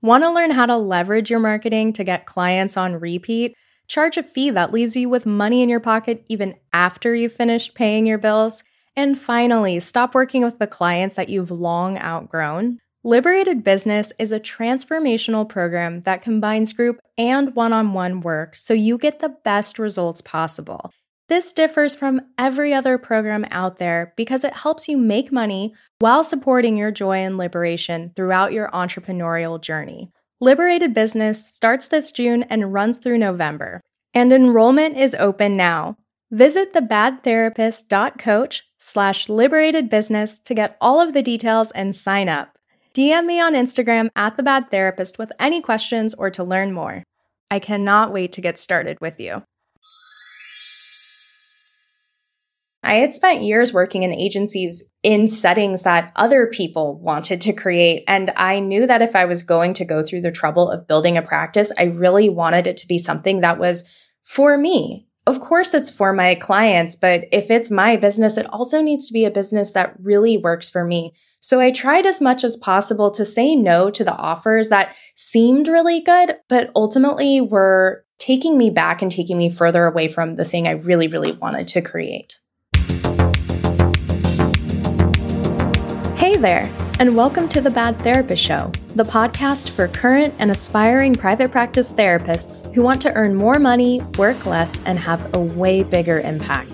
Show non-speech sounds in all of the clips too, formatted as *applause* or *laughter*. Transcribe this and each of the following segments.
Want to learn how to leverage your marketing to get clients on repeat? Charge a fee that leaves you with money in your pocket even after you've finished paying your bills? And finally, stop working with the clients that you've long outgrown. Liberated Business is a transformational program that combines group and one on one work so you get the best results possible. This differs from every other program out there because it helps you make money while supporting your joy and liberation throughout your entrepreneurial journey. Liberated Business starts this June and runs through November, and enrollment is open now. Visit thebadtherapist.coach slash liberated business to get all of the details and sign up. DM me on Instagram at the bad therapist with any questions or to learn more. I cannot wait to get started with you. I had spent years working in agencies in settings that other people wanted to create. And I knew that if I was going to go through the trouble of building a practice, I really wanted it to be something that was for me. Of course, it's for my clients, but if it's my business, it also needs to be a business that really works for me. So I tried as much as possible to say no to the offers that seemed really good, but ultimately were taking me back and taking me further away from the thing I really, really wanted to create. Hey there, and welcome to the Bad Therapist Show, the podcast for current and aspiring private practice therapists who want to earn more money, work less, and have a way bigger impact.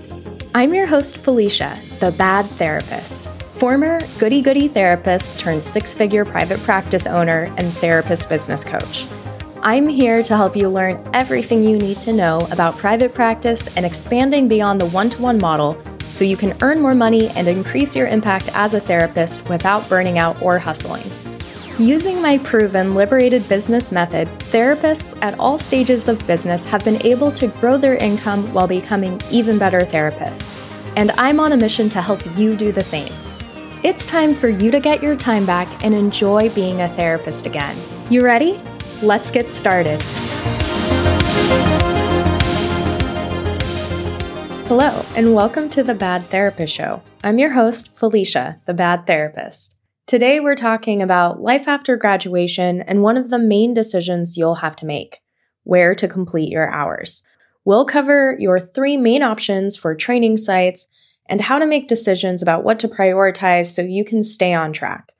I'm your host, Felicia, the Bad Therapist, former goody goody therapist turned six figure private practice owner and therapist business coach. I'm here to help you learn everything you need to know about private practice and expanding beyond the one to one model so you can earn more money and increase your impact as a therapist without burning out or hustling. Using my proven liberated business method, therapists at all stages of business have been able to grow their income while becoming even better therapists. And I'm on a mission to help you do the same. It's time for you to get your time back and enjoy being a therapist again. You ready? Let's get started. Hello, and welcome to the Bad Therapist Show. I'm your host, Felicia, the Bad Therapist. Today, we're talking about life after graduation and one of the main decisions you'll have to make where to complete your hours. We'll cover your three main options for training sites and how to make decisions about what to prioritize so you can stay on track.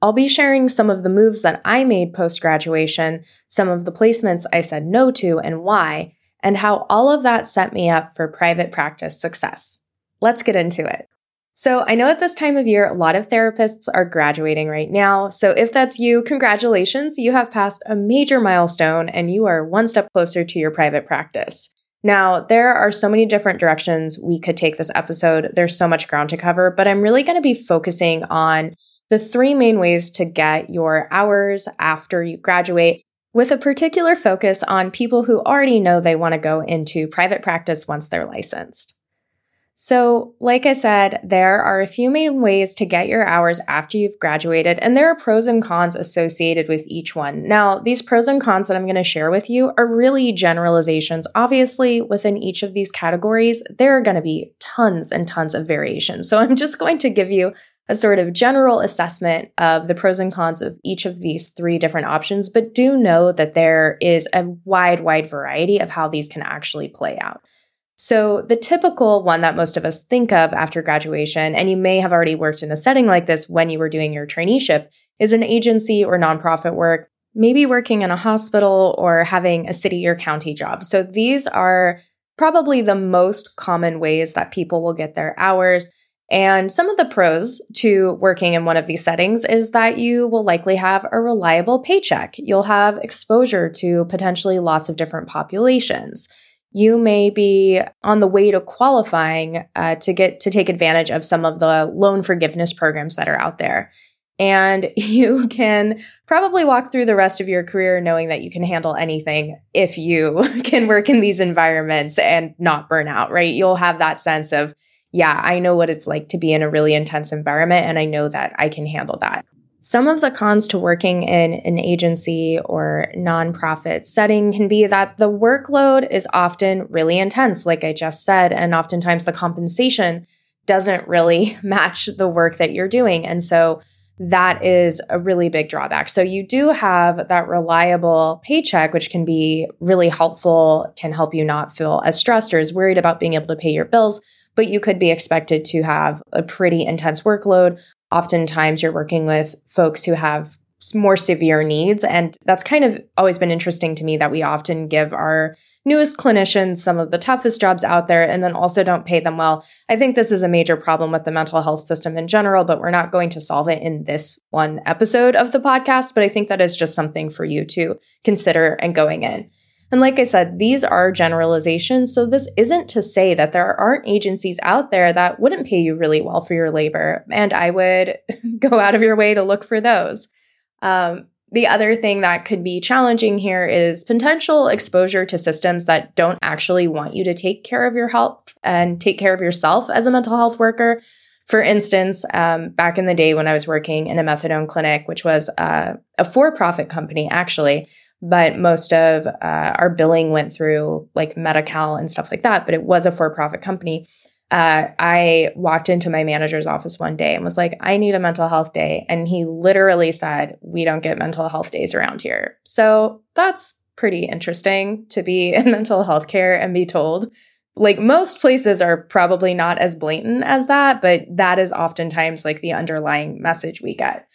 I'll be sharing some of the moves that I made post graduation, some of the placements I said no to, and why and how all of that set me up for private practice success. Let's get into it. So, I know at this time of year, a lot of therapists are graduating right now. So, if that's you, congratulations, you have passed a major milestone and you are one step closer to your private practice. Now, there are so many different directions we could take this episode. There's so much ground to cover, but I'm really going to be focusing on the three main ways to get your hours after you graduate with a particular focus on people who already know they want to go into private practice once they're licensed. So, like I said, there are a few main ways to get your hours after you've graduated, and there are pros and cons associated with each one. Now, these pros and cons that I'm going to share with you are really generalizations. Obviously, within each of these categories, there are going to be tons and tons of variations. So, I'm just going to give you a sort of general assessment of the pros and cons of each of these three different options, but do know that there is a wide, wide variety of how these can actually play out. So, the typical one that most of us think of after graduation, and you may have already worked in a setting like this when you were doing your traineeship, is an agency or nonprofit work, maybe working in a hospital or having a city or county job. So, these are probably the most common ways that people will get their hours. And some of the pros to working in one of these settings is that you will likely have a reliable paycheck. You'll have exposure to potentially lots of different populations. You may be on the way to qualifying uh, to get to take advantage of some of the loan forgiveness programs that are out there. And *laughs* you can probably walk through the rest of your career knowing that you can handle anything if you *laughs* can work in these environments and not burn out, right? You'll have that sense of, yeah, I know what it's like to be in a really intense environment and I know that I can handle that. Some of the cons to working in an agency or nonprofit setting can be that the workload is often really intense, like I just said, and oftentimes the compensation doesn't really *laughs* match the work that you're doing. And so that is a really big drawback. So you do have that reliable paycheck, which can be really helpful, can help you not feel as stressed or as worried about being able to pay your bills. But you could be expected to have a pretty intense workload. Oftentimes, you're working with folks who have more severe needs. And that's kind of always been interesting to me that we often give our newest clinicians some of the toughest jobs out there and then also don't pay them well. I think this is a major problem with the mental health system in general, but we're not going to solve it in this one episode of the podcast. But I think that is just something for you to consider and going in. And like I said, these are generalizations. So this isn't to say that there aren't agencies out there that wouldn't pay you really well for your labor. And I would *laughs* go out of your way to look for those. Um, the other thing that could be challenging here is potential exposure to systems that don't actually want you to take care of your health and take care of yourself as a mental health worker. For instance, um, back in the day when I was working in a methadone clinic, which was uh, a for profit company actually, but most of uh, our billing went through like Medi Cal and stuff like that, but it was a for profit company uh, I walked into my manager's office one day and was like, I need a mental health day. And he literally said, We don't get mental health days around here. So that's pretty interesting to be in *laughs* mental health care and be told. Like most places are probably not as blatant as that, but that is oftentimes like the underlying message we get.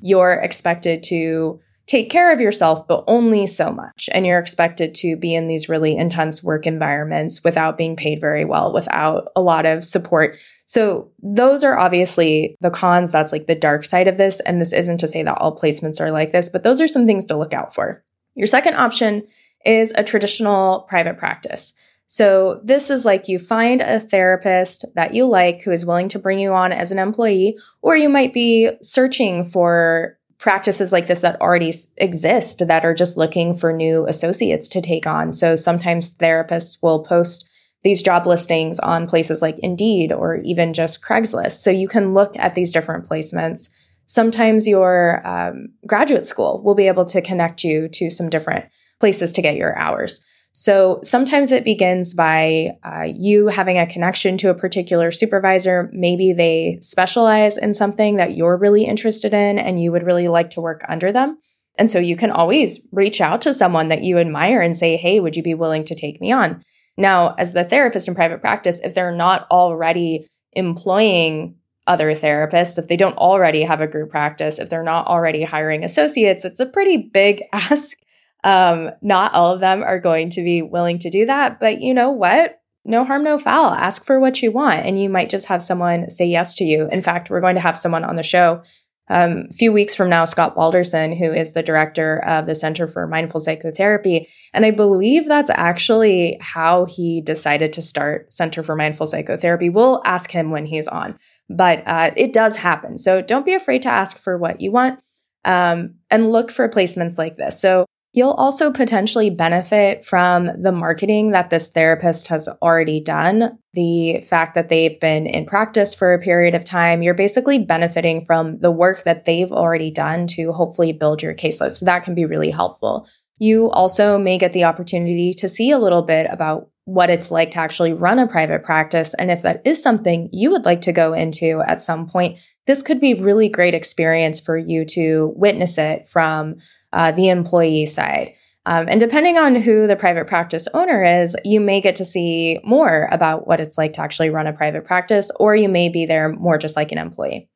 You're expected to take care of yourself, but only so much. And you're expected to be in these really intense work environments without being paid very well, without a lot of support. So, those are obviously the cons. That's like the dark side of this. And this isn't to say that all placements are like this, but those are some things to look out for. Your second option is a traditional private practice. So, this is like you find a therapist that you like who is willing to bring you on as an employee, or you might be searching for practices like this that already exist that are just looking for new associates to take on. So sometimes therapists will post these job listings on places like Indeed or even just Craigslist. So you can look at these different placements. Sometimes your um, graduate school will be able to connect you to some different places to get your hours. So sometimes it begins by uh, you having a connection to a particular supervisor. Maybe they specialize in something that you're really interested in and you would really like to work under them. And so you can always reach out to someone that you admire and say, hey, would you be willing to take me on? Now, as the therapist in private practice, if they're not already employing other therapists, if they don't already have a group practice, if they're not already hiring associates, it's a pretty big *laughs* ask um, not all of them are going to be willing to do that, but you know what? No harm, no foul. Ask for what you want, and you might just have someone say yes to you. In fact, we're going to have someone on the show um, a few weeks from now, Scott Walderson, who is the director of the Center for Mindful Psychotherapy. And I believe that's actually how he decided to start Center for Mindful Psychotherapy. We'll ask him when he's on, but uh, it does happen. So don't be afraid to ask for what you want um, and look for placements like this. So You'll also potentially benefit from the marketing that this therapist has already done. The fact that they've been in practice for a period of time, you're basically benefiting from the work that they've already done to hopefully build your caseload. So that can be really helpful. You also may get the opportunity to see a little bit about what it's like to actually run a private practice. And if that is something you would like to go into at some point, this could be really great experience for you to witness it from uh, the employee side. Um, and depending on who the private practice owner is, you may get to see more about what it's like to actually run a private practice, or you may be there more just like an employee.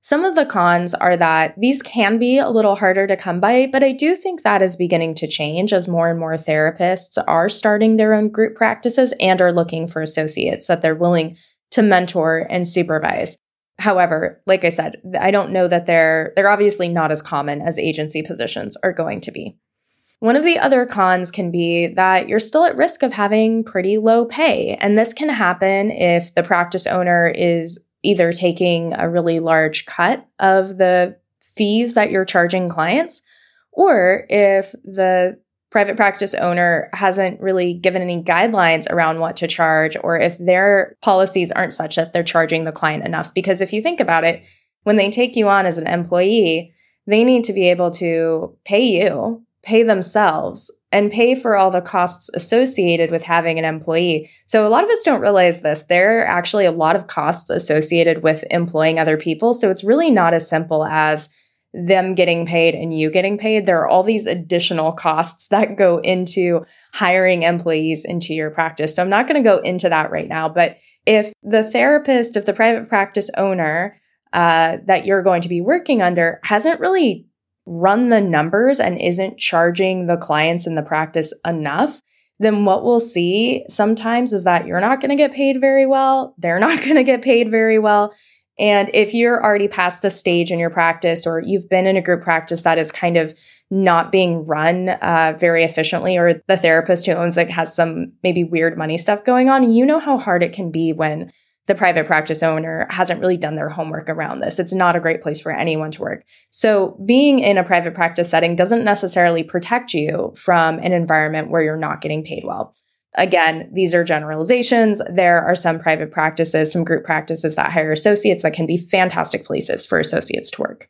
Some of the cons are that these can be a little harder to come by, but I do think that is beginning to change as more and more therapists are starting their own group practices and are looking for associates that they're willing to mentor and supervise. However, like I said, I don't know that they're they're obviously not as common as agency positions are going to be. One of the other cons can be that you're still at risk of having pretty low pay, and this can happen if the practice owner is either taking a really large cut of the fees that you're charging clients or if the private practice owner hasn't really given any guidelines around what to charge, or if their policies aren't such that they're charging the client enough. Because if you think about it, when they take you on as an employee, they need to be able to pay you, pay themselves and pay for all the costs associated with having an employee. So, a lot of us don't realize this. There are actually a lot of costs associated with employing other people. So, it's really not as simple as them getting paid and you getting paid. There are all these additional costs that go into hiring employees into your practice. So, I'm not going to go into that right now. But if the therapist, if the private practice owner uh, that you're going to be working under hasn't really run the numbers and isn't charging the clients in the practice enough, then what we'll see sometimes is that you're not going to get paid very well. They're not *laughs* going to get paid very well. And if you're already past the stage in your practice or you've been in a group practice that is kind of not being run uh, very efficiently, or the therapist who owns it has some maybe weird money stuff going on, you know how hard it can be when the private practice owner hasn't really done their homework around this. It's not a great place for anyone to work. So, being in a private practice setting doesn't necessarily protect you from an environment where you're not getting paid well. Again, these are generalizations. There are some private practices, some group practices that hire associates that can be fantastic places for associates to work.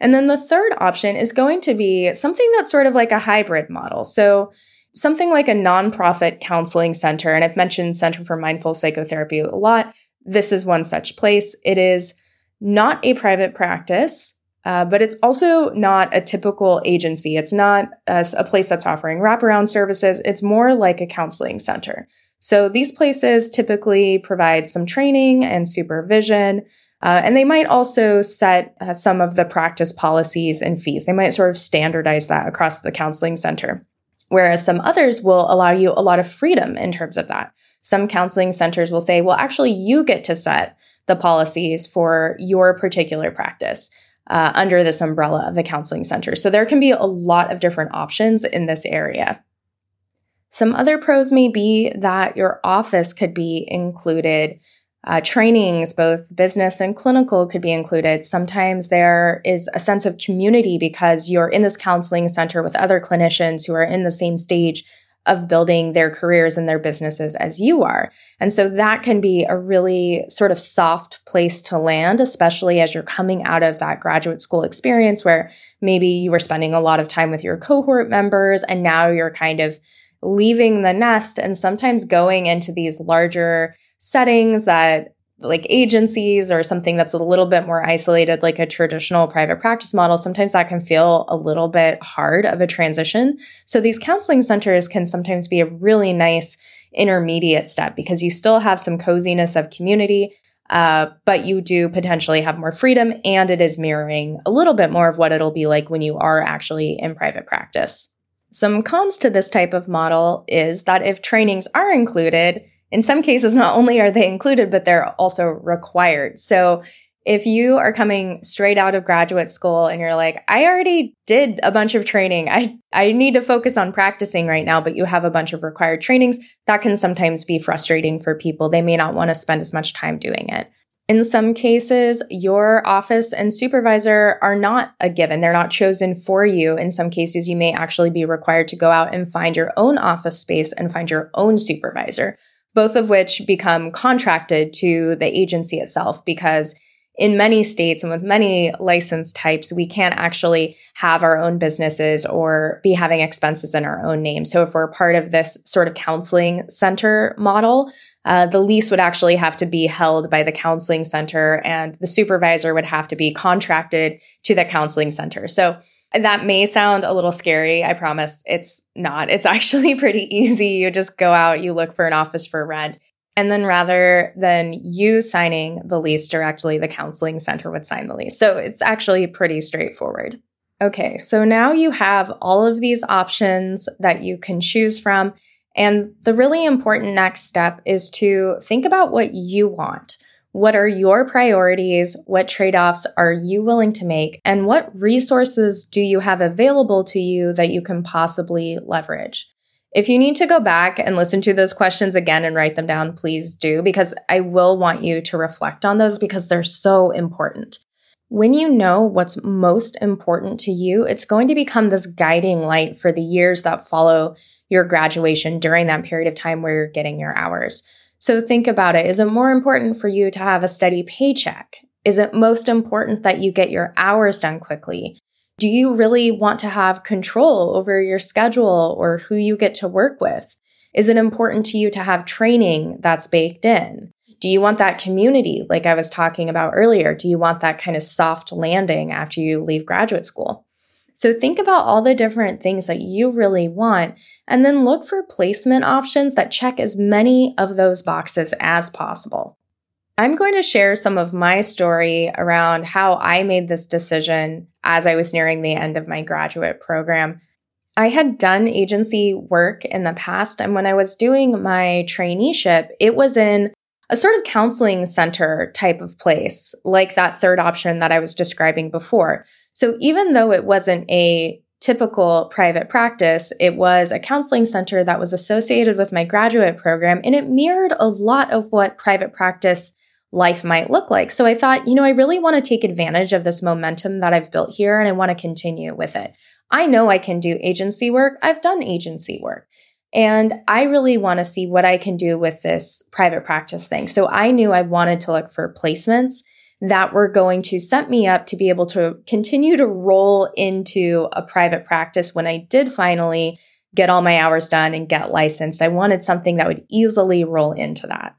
And then the third option is going to be something that's sort of like a hybrid model. So, something like a nonprofit counseling center, and I've mentioned Center for Mindful Psychotherapy a lot this is one such place. It is not a private practice, uh, but it's also not a typical agency. It's not a, a place that's offering wraparound services. It's more like a counseling center. So these places typically provide some training and supervision. Uh, and they might also set uh, some of the practice policies and fees. They might sort of standardize that across the counseling center. Whereas some others will allow you a lot of freedom in terms of that. Some counseling centers will say, well, actually, you get to set the policies for your particular practice. Uh, under this umbrella of the counseling center. So there can be a lot of different options in this area. Some other pros may be that your office could be included. Uh, trainings, both business and clinical, could be included. Sometimes there is a sense of community because you're in this counseling center with other clinicians who are in the same stage of building their careers and their businesses as you are. And so that can be a really sort of soft place to land, especially as you're coming out of that graduate school experience where maybe you were spending a lot of time with your cohort members and now you're kind of leaving the nest and sometimes going into these larger settings that like agencies or something that's a little bit more isolated, like a traditional private practice model, sometimes that can feel a little bit hard of a transition. So these counseling centers can sometimes be a really nice intermediate step because you still have some coziness of community, uh, but you do potentially have more freedom and it is mirroring a little bit more of what it'll be like when you are actually in private practice. Some cons to this type of model is that if trainings are included, in some cases, not only are they included, but they're also required. So if you are coming straight out of graduate school and you're like, I already did a bunch of training, I, I need to focus on practicing right now, but you have a bunch of required trainings, that can sometimes be frustrating for people. They may not want to spend as much time doing it. In some cases, your office and supervisor are not a given. They're not chosen for you. In some cases, you may actually be required to go out and find your own office space and find your own supervisor both of which become contracted to the agency itself because in many states and with many license types, we can't actually have our own businesses or be having expenses in our own name. So, if we're part of this sort of counseling center model, uh, the lease would actually have to be held by the counseling center, and the supervisor would have to be contracted to the counseling center. So, that may sound a little scary. I promise it's not. It's *laughs* actually pretty easy. You just go out, you look for an office for rent. And then rather than you signing the lease directly, the counseling center would sign the lease. So it's actually pretty straightforward. Okay, so now you have all of these options that you can choose from. And the really important next step is to think about what you want. What are your priorities? What trade offs are you willing to make? And what resources do you have available to you that you can possibly leverage? If you need to go back and listen to those questions again and write them down, please do, because I will want you to reflect on those because they're so important. When you know what's most important to you, it's going to become this guiding light for the years that follow your graduation during that period of time where you're getting your hours. So think about it. Is it more important for you to have a steady paycheck? Is it most important that you get your hours done quickly? Do you really want to have control over your schedule or who you get to work with? Is it important to you to have training that's baked in? Do you want that community, like I was talking about earlier? Do you want that kind of soft landing after you leave graduate school? So think about all the different things that you really want and then look for placement options that check as many of those boxes as possible. I'm going to share some of my story around how I made this decision as I was nearing the end of my graduate program. I had done agency work in the past, and when I was doing my traineeship, it was in a sort of counseling center type of place, like that third option that I was describing before. So even though it wasn't a typical private practice, it was a counseling center that was associated with my graduate program, and it mirrored a lot of what private practice life might look like. So I thought, you know, I really want to take advantage of this momentum that I've built here and I want to continue with it. I know I can do agency work. I've done agency work. And I really want to see what I can do with this private practice thing. So I knew I wanted to look for placements that were going to set me up to be able to continue to roll into a private practice when I did finally get all my hours done and get licensed. I wanted something that would easily roll into that.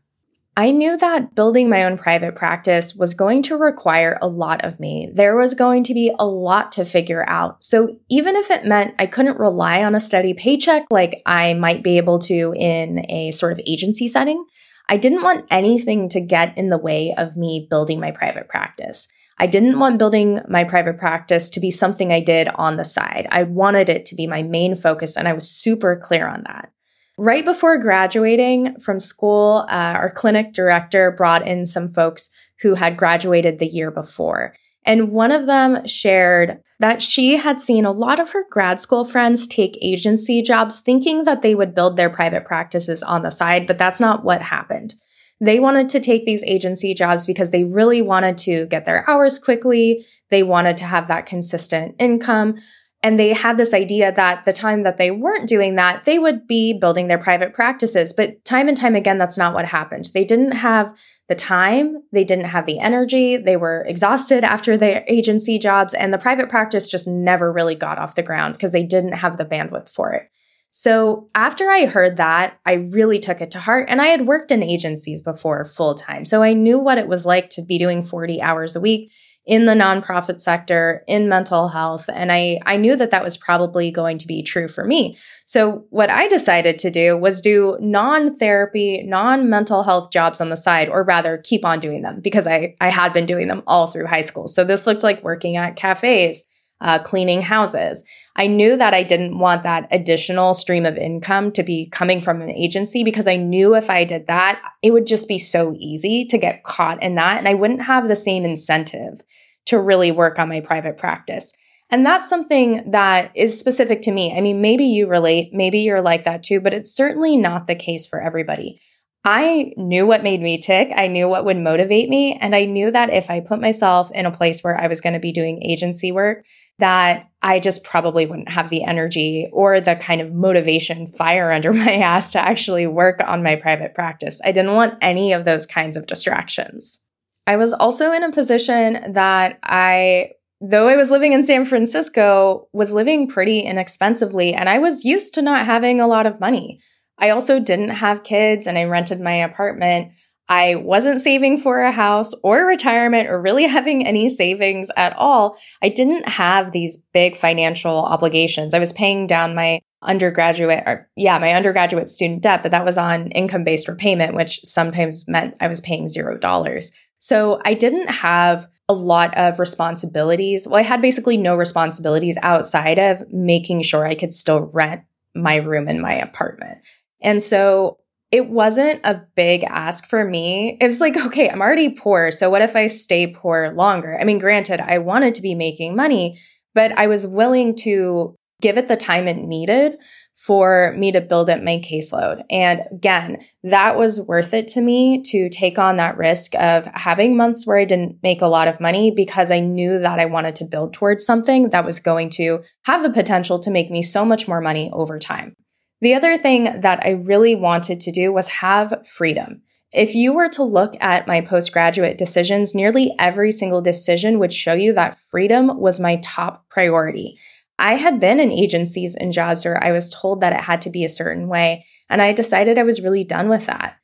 I knew that building my own private practice was going to require a lot of me. There was going to be a lot to figure out. So, even if it meant I couldn't rely on a steady paycheck like I might be able to in a sort of agency setting, I didn't want anything to get in the way of me building my private practice. I didn't want building my private practice to be something I did on the side. I wanted it to be my main focus, and I was super clear on that. Right before graduating from school, uh, our clinic director brought in some folks who had graduated the year before. And one of them shared that she had seen a lot of her grad school friends take agency jobs thinking that they would build their private practices on the side, but that's not what happened. They wanted to take these agency jobs because they really wanted to get their hours quickly. They wanted to have that consistent income. And they had this idea that the time that they weren't doing that, they would be building their private practices. But time and time again, that's not what happened. They didn't have the time, they didn't have the energy, they were exhausted after their agency jobs, and the private practice just never really got off the ground because they didn't have the bandwidth for it. So after I heard that, I really took it to heart. And I had worked in agencies before full time. So I knew what it was like to be doing 40 hours a week in the nonprofit sector in mental health and I I knew that that was probably going to be true for me. So what I decided to do was do non-therapy, non-mental health jobs on the side or rather keep on doing them because I I had been doing them all through high school. So this looked like working at cafes, uh, cleaning houses. I knew that I didn't want that additional stream of income to be coming from an agency because I knew if I did that, it would just be so easy to get caught in that. And I wouldn't have the same incentive to really work on my private practice. And that's something that is specific to me. I mean, maybe you relate, maybe you're like that too, but it's certainly not the case for everybody. I knew what made me tick. I knew what would motivate me. And I knew that if I put myself in a place where I was going to be doing agency work, that I just probably wouldn't have the energy or the kind of motivation fire under *laughs* my ass to actually work on my private practice. I didn't want any of those kinds of distractions. I was also in a position that I, though I was living in San Francisco, was living pretty inexpensively and I was used to not having a lot of money. I also didn't have kids and I rented my apartment. I wasn't saving for a house or retirement or really having any savings at all. I didn't have these big financial obligations. I was paying down my undergraduate or yeah, my undergraduate student debt, but that was on income-based repayment, which sometimes meant I was paying $0. So I didn't have a lot of responsibilities. Well, I had basically no responsibilities outside of making sure I could still rent my room in my apartment. And so it wasn't a big ask for me. It was like, okay, I'm already poor. So what if I stay poor longer? I mean, granted, I wanted to be making money, but I was willing to give it the time it needed for me to build up my caseload. And again, that was worth it to me to take on that risk of having months where I didn't make a lot of money because I knew that I wanted to build towards something that was going to have the potential to make me so much more money over time. The other thing that I really wanted to do was have freedom. If you were to look at my postgraduate decisions, nearly every single decision would show you that freedom was my top priority. I had been in agencies and jobs where I was told that it had to be a certain way, and I decided I was really done with that.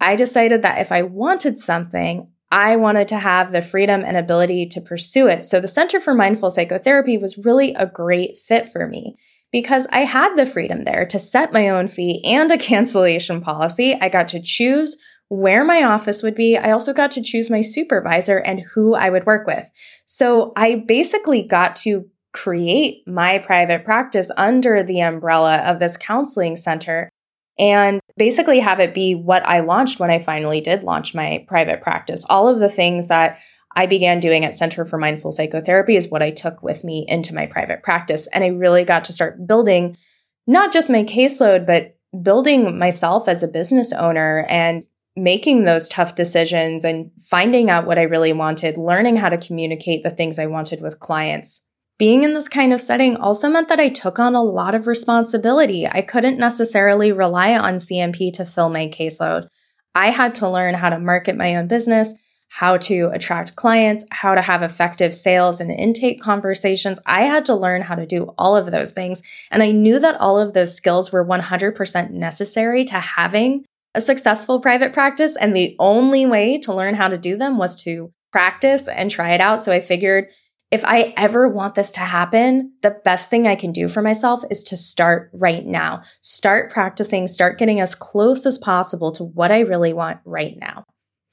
I decided that if I wanted something, I wanted to have the freedom and ability to pursue it. So the Center for Mindful Psychotherapy was really a great fit for me because I had the freedom there to set my own fee and a *laughs* cancellation policy. I got to choose where my office would be. I also got to choose my supervisor and who I would work with. So I basically got to create my private practice under the umbrella of this counseling center and basically have it be what I launched when I finally did launch my private practice. All of the things that I began doing at Center for Mindful Psychotherapy is what I took with me into my private practice. And I really got to start building not just my caseload, but building myself as a business owner and making those tough decisions and finding out what I really wanted, learning how to communicate the things I wanted with clients. Being in this kind of setting also meant that I took on a lot of responsibility. I couldn't necessarily rely on CMP to fill my caseload. I had to learn how to market my own business, how to attract clients, how to have effective sales and intake conversations. I had to learn how to do all of those things. And I knew that all of those skills were 100% necessary to having a successful private practice. And the only way to learn how to do them was to practice and try it out. So I figured if I ever want this to happen, the best thing I can do for myself is to start right now. Start practicing, start getting as close as possible to what I really want right now.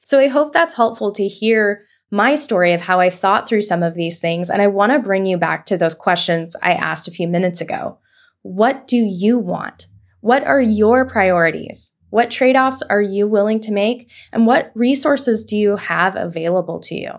So I hope that's helpful to hear my story of how I thought through some of these things. And I want to bring you back to those questions I asked a few minutes ago. What do you want? What are your priorities? What trade offs are you willing to make? And what resources do you have available to you?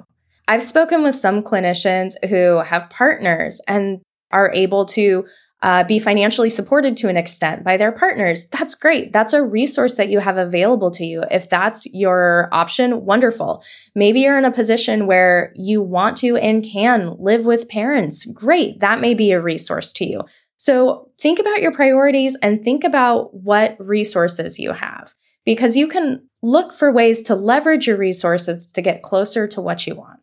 I've spoken with some clinicians who have partners and are able to uh, be financially supported to an extent by their partners. That's great. That's a resource that you have available to you. If that's your option, wonderful. Maybe you're in a position where you want to and can live with parents. Great. That may be a resource to you. So think about your priorities and think about what resources you have because you can look for ways to leverage your resources to get closer to what you want.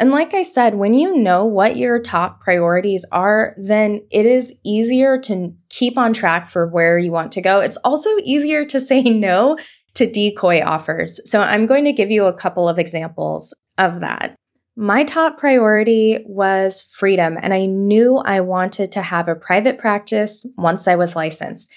And like I said, when you know what your top priorities are, then it is easier to keep on track for where you want to go. It's also easier to *laughs* say no to decoy offers. So I'm going to give you a couple of examples of that. My top priority was freedom, and I knew I wanted to have a private practice once I was licensed.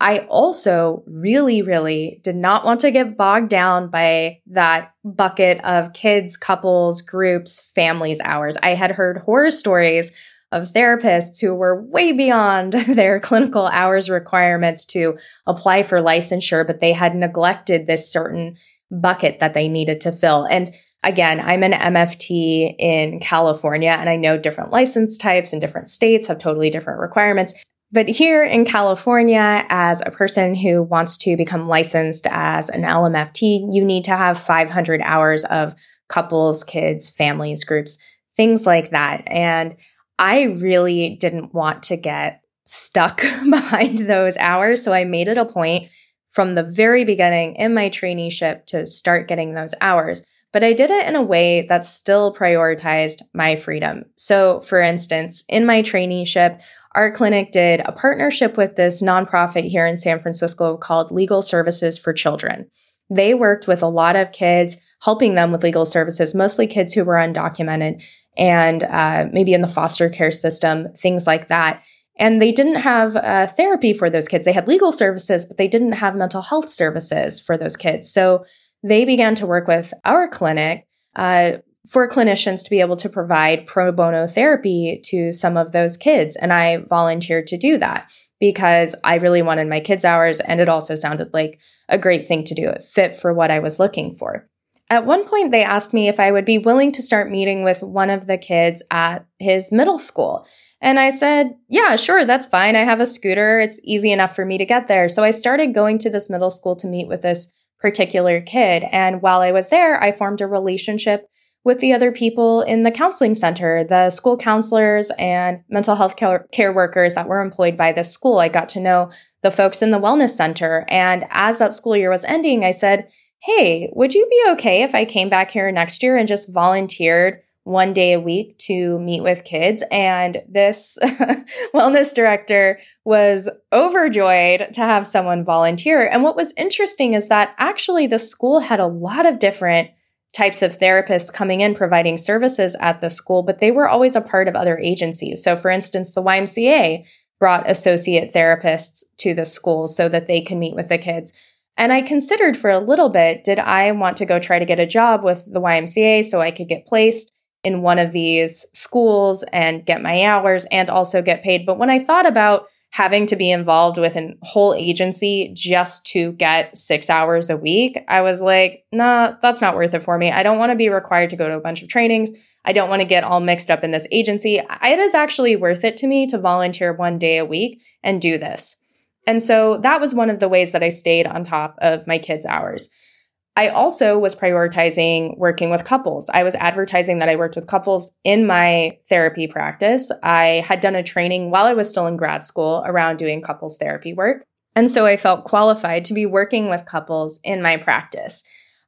I also really, really did not want to get bogged down by that bucket of kids, couples, groups, families hours. I had heard horror stories of therapists who were way beyond *laughs* their clinical hours requirements to apply for licensure, but they had neglected this certain bucket that they needed to fill. And again, I'm an MFT in California and I know different license types in different states have totally different requirements. But here in California, as a person who wants to become licensed as an LMFT, you need to have 500 hours of couples, kids, families, groups, things like that. And I really didn't want to get stuck *laughs* behind those hours. So I made it a point from the very beginning in my traineeship to start getting those hours. But I did it in a way that still prioritized my freedom. So, for instance, in my traineeship, our clinic did a partnership with this nonprofit here in San Francisco called Legal Services for Children. They worked with a lot of kids, helping them with legal services, mostly kids who were undocumented and uh, maybe in the foster care system, things like that. And they didn't have uh, therapy for those kids. They had legal services, but they didn't have mental health services for those kids. So they began to work with our clinic uh, for clinicians to be able to provide pro bono therapy to some of those kids. And I volunteered to do that because I really wanted my kids' hours and it also sounded like a great thing to do. It fit for what I was looking for. At one point, they asked me if I would be willing to start meeting with one of the kids at his middle school. And I said, Yeah, sure, that's fine. I have a scooter. It's easy enough for me to get there. So I started going to this middle school to meet with this particular kid. And while I was there, I formed a relationship with the other people in the counseling center, the school counselors and mental health care workers that were employed by this school. I got to know the folks in the wellness center. And as that school year was ending, I said, hey, would you be okay if I came back here next year and just volunteered one day a week to meet with kids. And this *laughs* wellness director was overjoyed to have someone volunteer. And what was interesting is that actually the school had a lot of different types of therapists coming in providing services at the school, but they were always a part of other agencies. So, for instance, the YMCA brought associate therapists to the school so that they can meet with the kids. And I considered for a little bit did I want to go try to get a job with the YMCA so I could get placed? in one of these schools and get my hours and also get paid. But when I thought about having to be involved with a whole agency just to get six hours a week, I was like, nah, that's not worth it for me. I don't want to be required to go to a bunch of trainings. I don't want to get all mixed up in this agency. It is actually worth it to me to volunteer one day a week and do this. And so that was one of the ways that I stayed on top of my kids' hours. I also was prioritizing working with couples. I was advertising that I worked with couples in my therapy practice. I had done a training while I was still in grad school around doing couples therapy work. And so I felt qualified to be working with couples in my practice.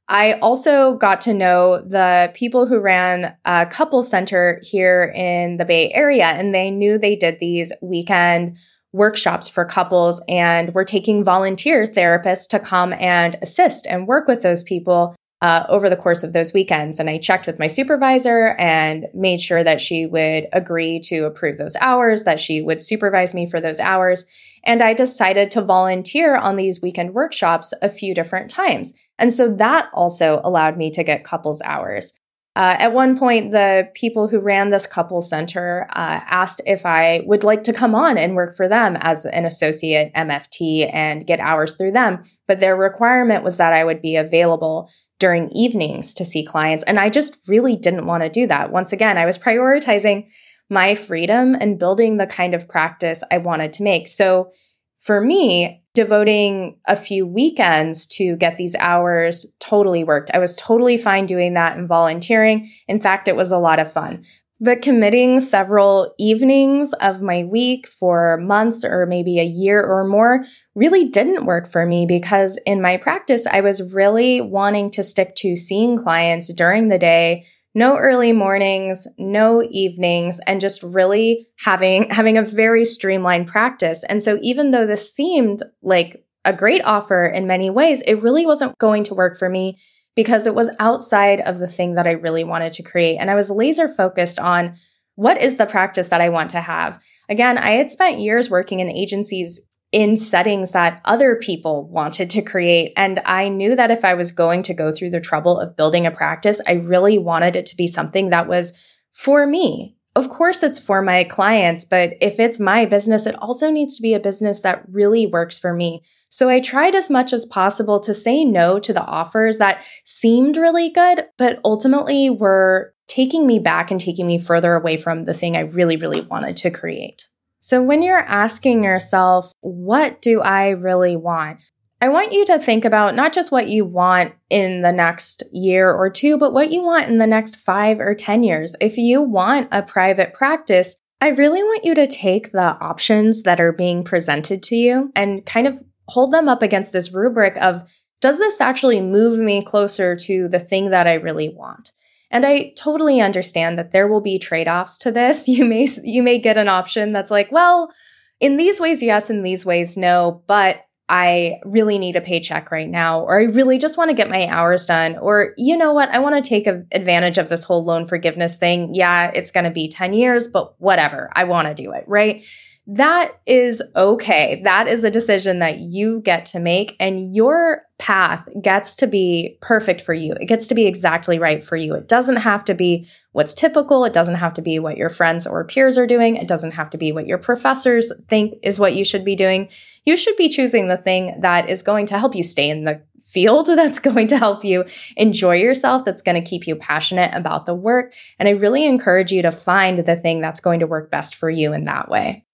I also got to know the people who ran a couple center here in the Bay Area, and they knew they did these weekend workshops for couples and we're taking volunteer therapists to come and assist and work with those people uh, over the course of those weekends. And I checked with my supervisor and made sure that she would agree to approve those hours, that she would supervise me for those hours. And I decided to volunteer on these weekend workshops a few different times. And so that also allowed me to get couples hours. Uh, at one point, the people who ran this couple center uh, asked if I would like to come on and work for them as an associate MFT and get hours through them. But their requirement was that I would be available during evenings to see clients. And I just really didn't want to do that. Once again, I was prioritizing my freedom and building the kind of practice I wanted to make. So for me, devoting a few weekends to get these hours totally worked. I was totally fine doing that and volunteering. In fact, it was a lot of fun. But committing several evenings of my week for months or maybe a year or more really didn't work for me because in my practice, I was really wanting to stick to seeing clients during the day no early mornings, no evenings, and just really having having a very streamlined practice. And so even though this seemed like a great offer in many ways, it really wasn't going to work for me because it was outside of the thing that I really wanted to create. And I was laser focused on what is the practice that I want to have. Again, I had spent years working in agencies in settings that other people wanted to create. And I knew that if I was going to go through the trouble of building a practice, I really wanted it to be something that was for me. Of course, it's for my clients, but if it's my business, it also needs to be a business that really works for me. So I tried as much as possible to say no to the offers that seemed really good, but ultimately were taking me back and taking me further away from the thing I really, really wanted to create. So, when you're asking yourself, what do I really want? I want you to think about not just what you want in the next year or two, but what you want in the next five or 10 years. If you want a private practice, I really want you to take the options that are being presented to you and kind of hold them up against this rubric of does this actually move me closer to the thing that I really want? And I totally understand that there will be trade-offs to this. *laughs* You may you may get an option that's like, well, in these ways yes, in these ways no, but I really need a paycheck right now, or I really just want to get my hours done, or you know what, I want to take advantage of this whole loan forgiveness thing. Yeah, it's going to be 10 years, but whatever, I want to do it, right? That is okay. That is a decision that you get to make, and your path gets to be perfect for you. It gets to be exactly right for you. It doesn't have to be what's typical. It doesn't have to be what your friends or peers are doing. It doesn't have to be what your professors think is what you should be doing. You should be choosing the thing that is going to help you stay in the field, *laughs* that's going to help you enjoy yourself, that's going to keep you passionate about the work. And I really encourage you to find the thing that's going to work best for you in that way.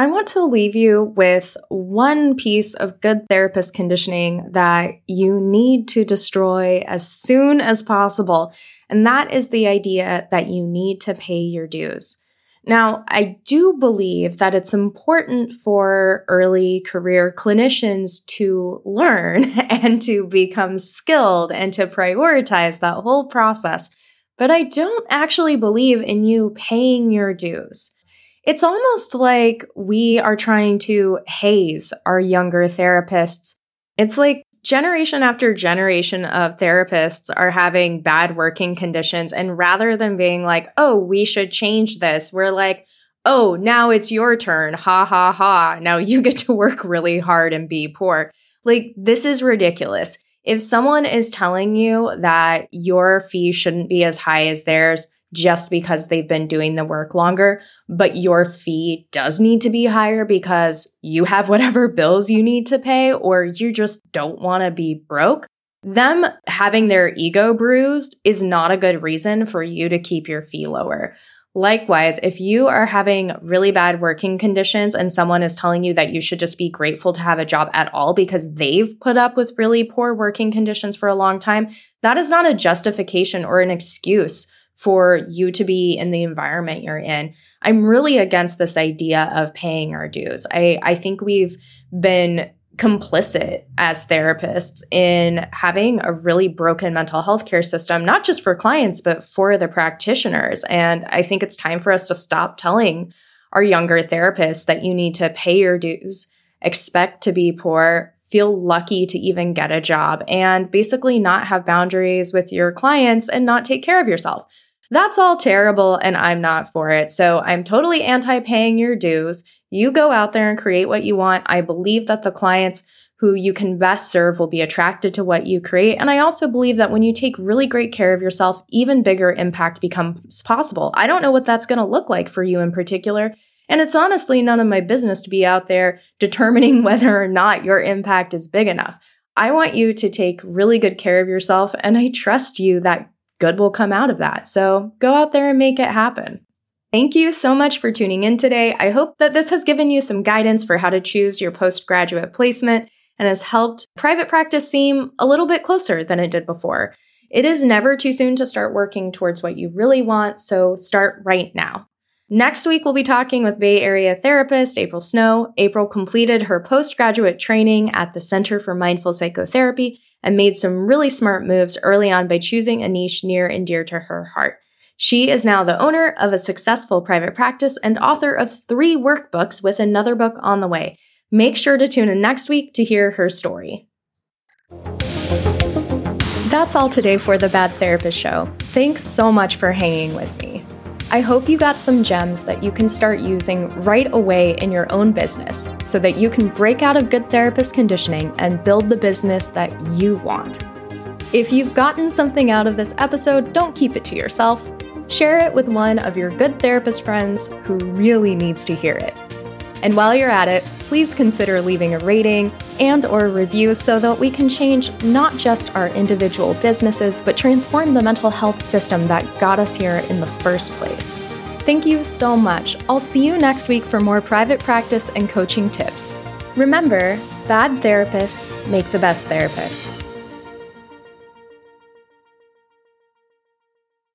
I want to leave you with one piece of good therapist conditioning that you need to destroy as soon as possible. And that is the idea that you need to pay your dues. Now, I do believe that it's important for early career clinicians to learn *laughs* and to become skilled and to prioritize that whole process. But I don't actually believe in you paying your dues. It's almost like we are trying to haze our younger therapists. It's like generation after generation of therapists are having bad working conditions. And rather than being like, oh, we should change this, we're like, oh, now it's your turn. Ha ha ha. Now you get to work really hard and be poor. Like, this is ridiculous. If someone is telling you that your fee shouldn't be as high as theirs, just because they've been doing the work longer, but your fee does need to be higher because you have *laughs* whatever bills you need to pay or you just don't want to be broke. Them having their ego bruised is not a good reason for you to keep your fee lower. Likewise, if you are having really bad working conditions and someone is telling you that you should just be grateful to have a job at all because they've put up with really poor working conditions for a long time, that is not a justification or an excuse for you to be in the environment you're in. I'm really against this idea of paying our dues. I, I think we've been complicit as therapists in having a really broken mental health care system, not just for clients, but for the practitioners. And I think it's time for us to stop telling our younger therapists that you need to pay your dues, expect to be poor, feel lucky to even get a job, and basically not have boundaries with your clients and not take care of yourself. That's all terrible, and I'm not for it. So I'm totally anti paying your dues. You go out there and create what you want. I believe that the clients who you can best serve will be attracted to what you create. And I also believe that when you take really great care of yourself, even bigger impact becomes possible. I don't know what that's going to look like for you in particular. And it's honestly none of my business to be out there determining *laughs* whether or not your impact is big enough. I want you to take really good care of yourself, and I trust you that good will come out of that. So go out there and make it happen. Thank you so much for tuning in today. I hope that this has given you some guidance for how to choose your postgraduate placement and has helped private practice seem a little bit closer than it did before. It is never too soon to start working towards what you really want, so start right now. Next week, we'll be talking with Bay Area therapist April Snow. April completed her postgraduate training at the Center for Mindful Psychotherapy and made some really smart moves early on by choosing a niche near and dear to her heart. She is now the owner of a successful private practice and author of three workbooks with another book on the way. Make sure to tune in next week to hear her story. That's all today for the Bad Therapist Show. Thanks so much for hanging with me. I hope you got some gems that you can start using right away in your own business so that you can break out of good therapist conditioning and build the business that you want. If you've gotten something out of this episode, don't keep it to yourself. Share it with one of your good therapist friends who really needs to hear it. And while you're at it, please consider leaving a rating and or review so that we can change not just our individual businesses, but transform the mental health system that got us here in the first place. Thank you so much. I'll see you next week for more private practice and coaching tips. Remember, bad therapists make the best therapists.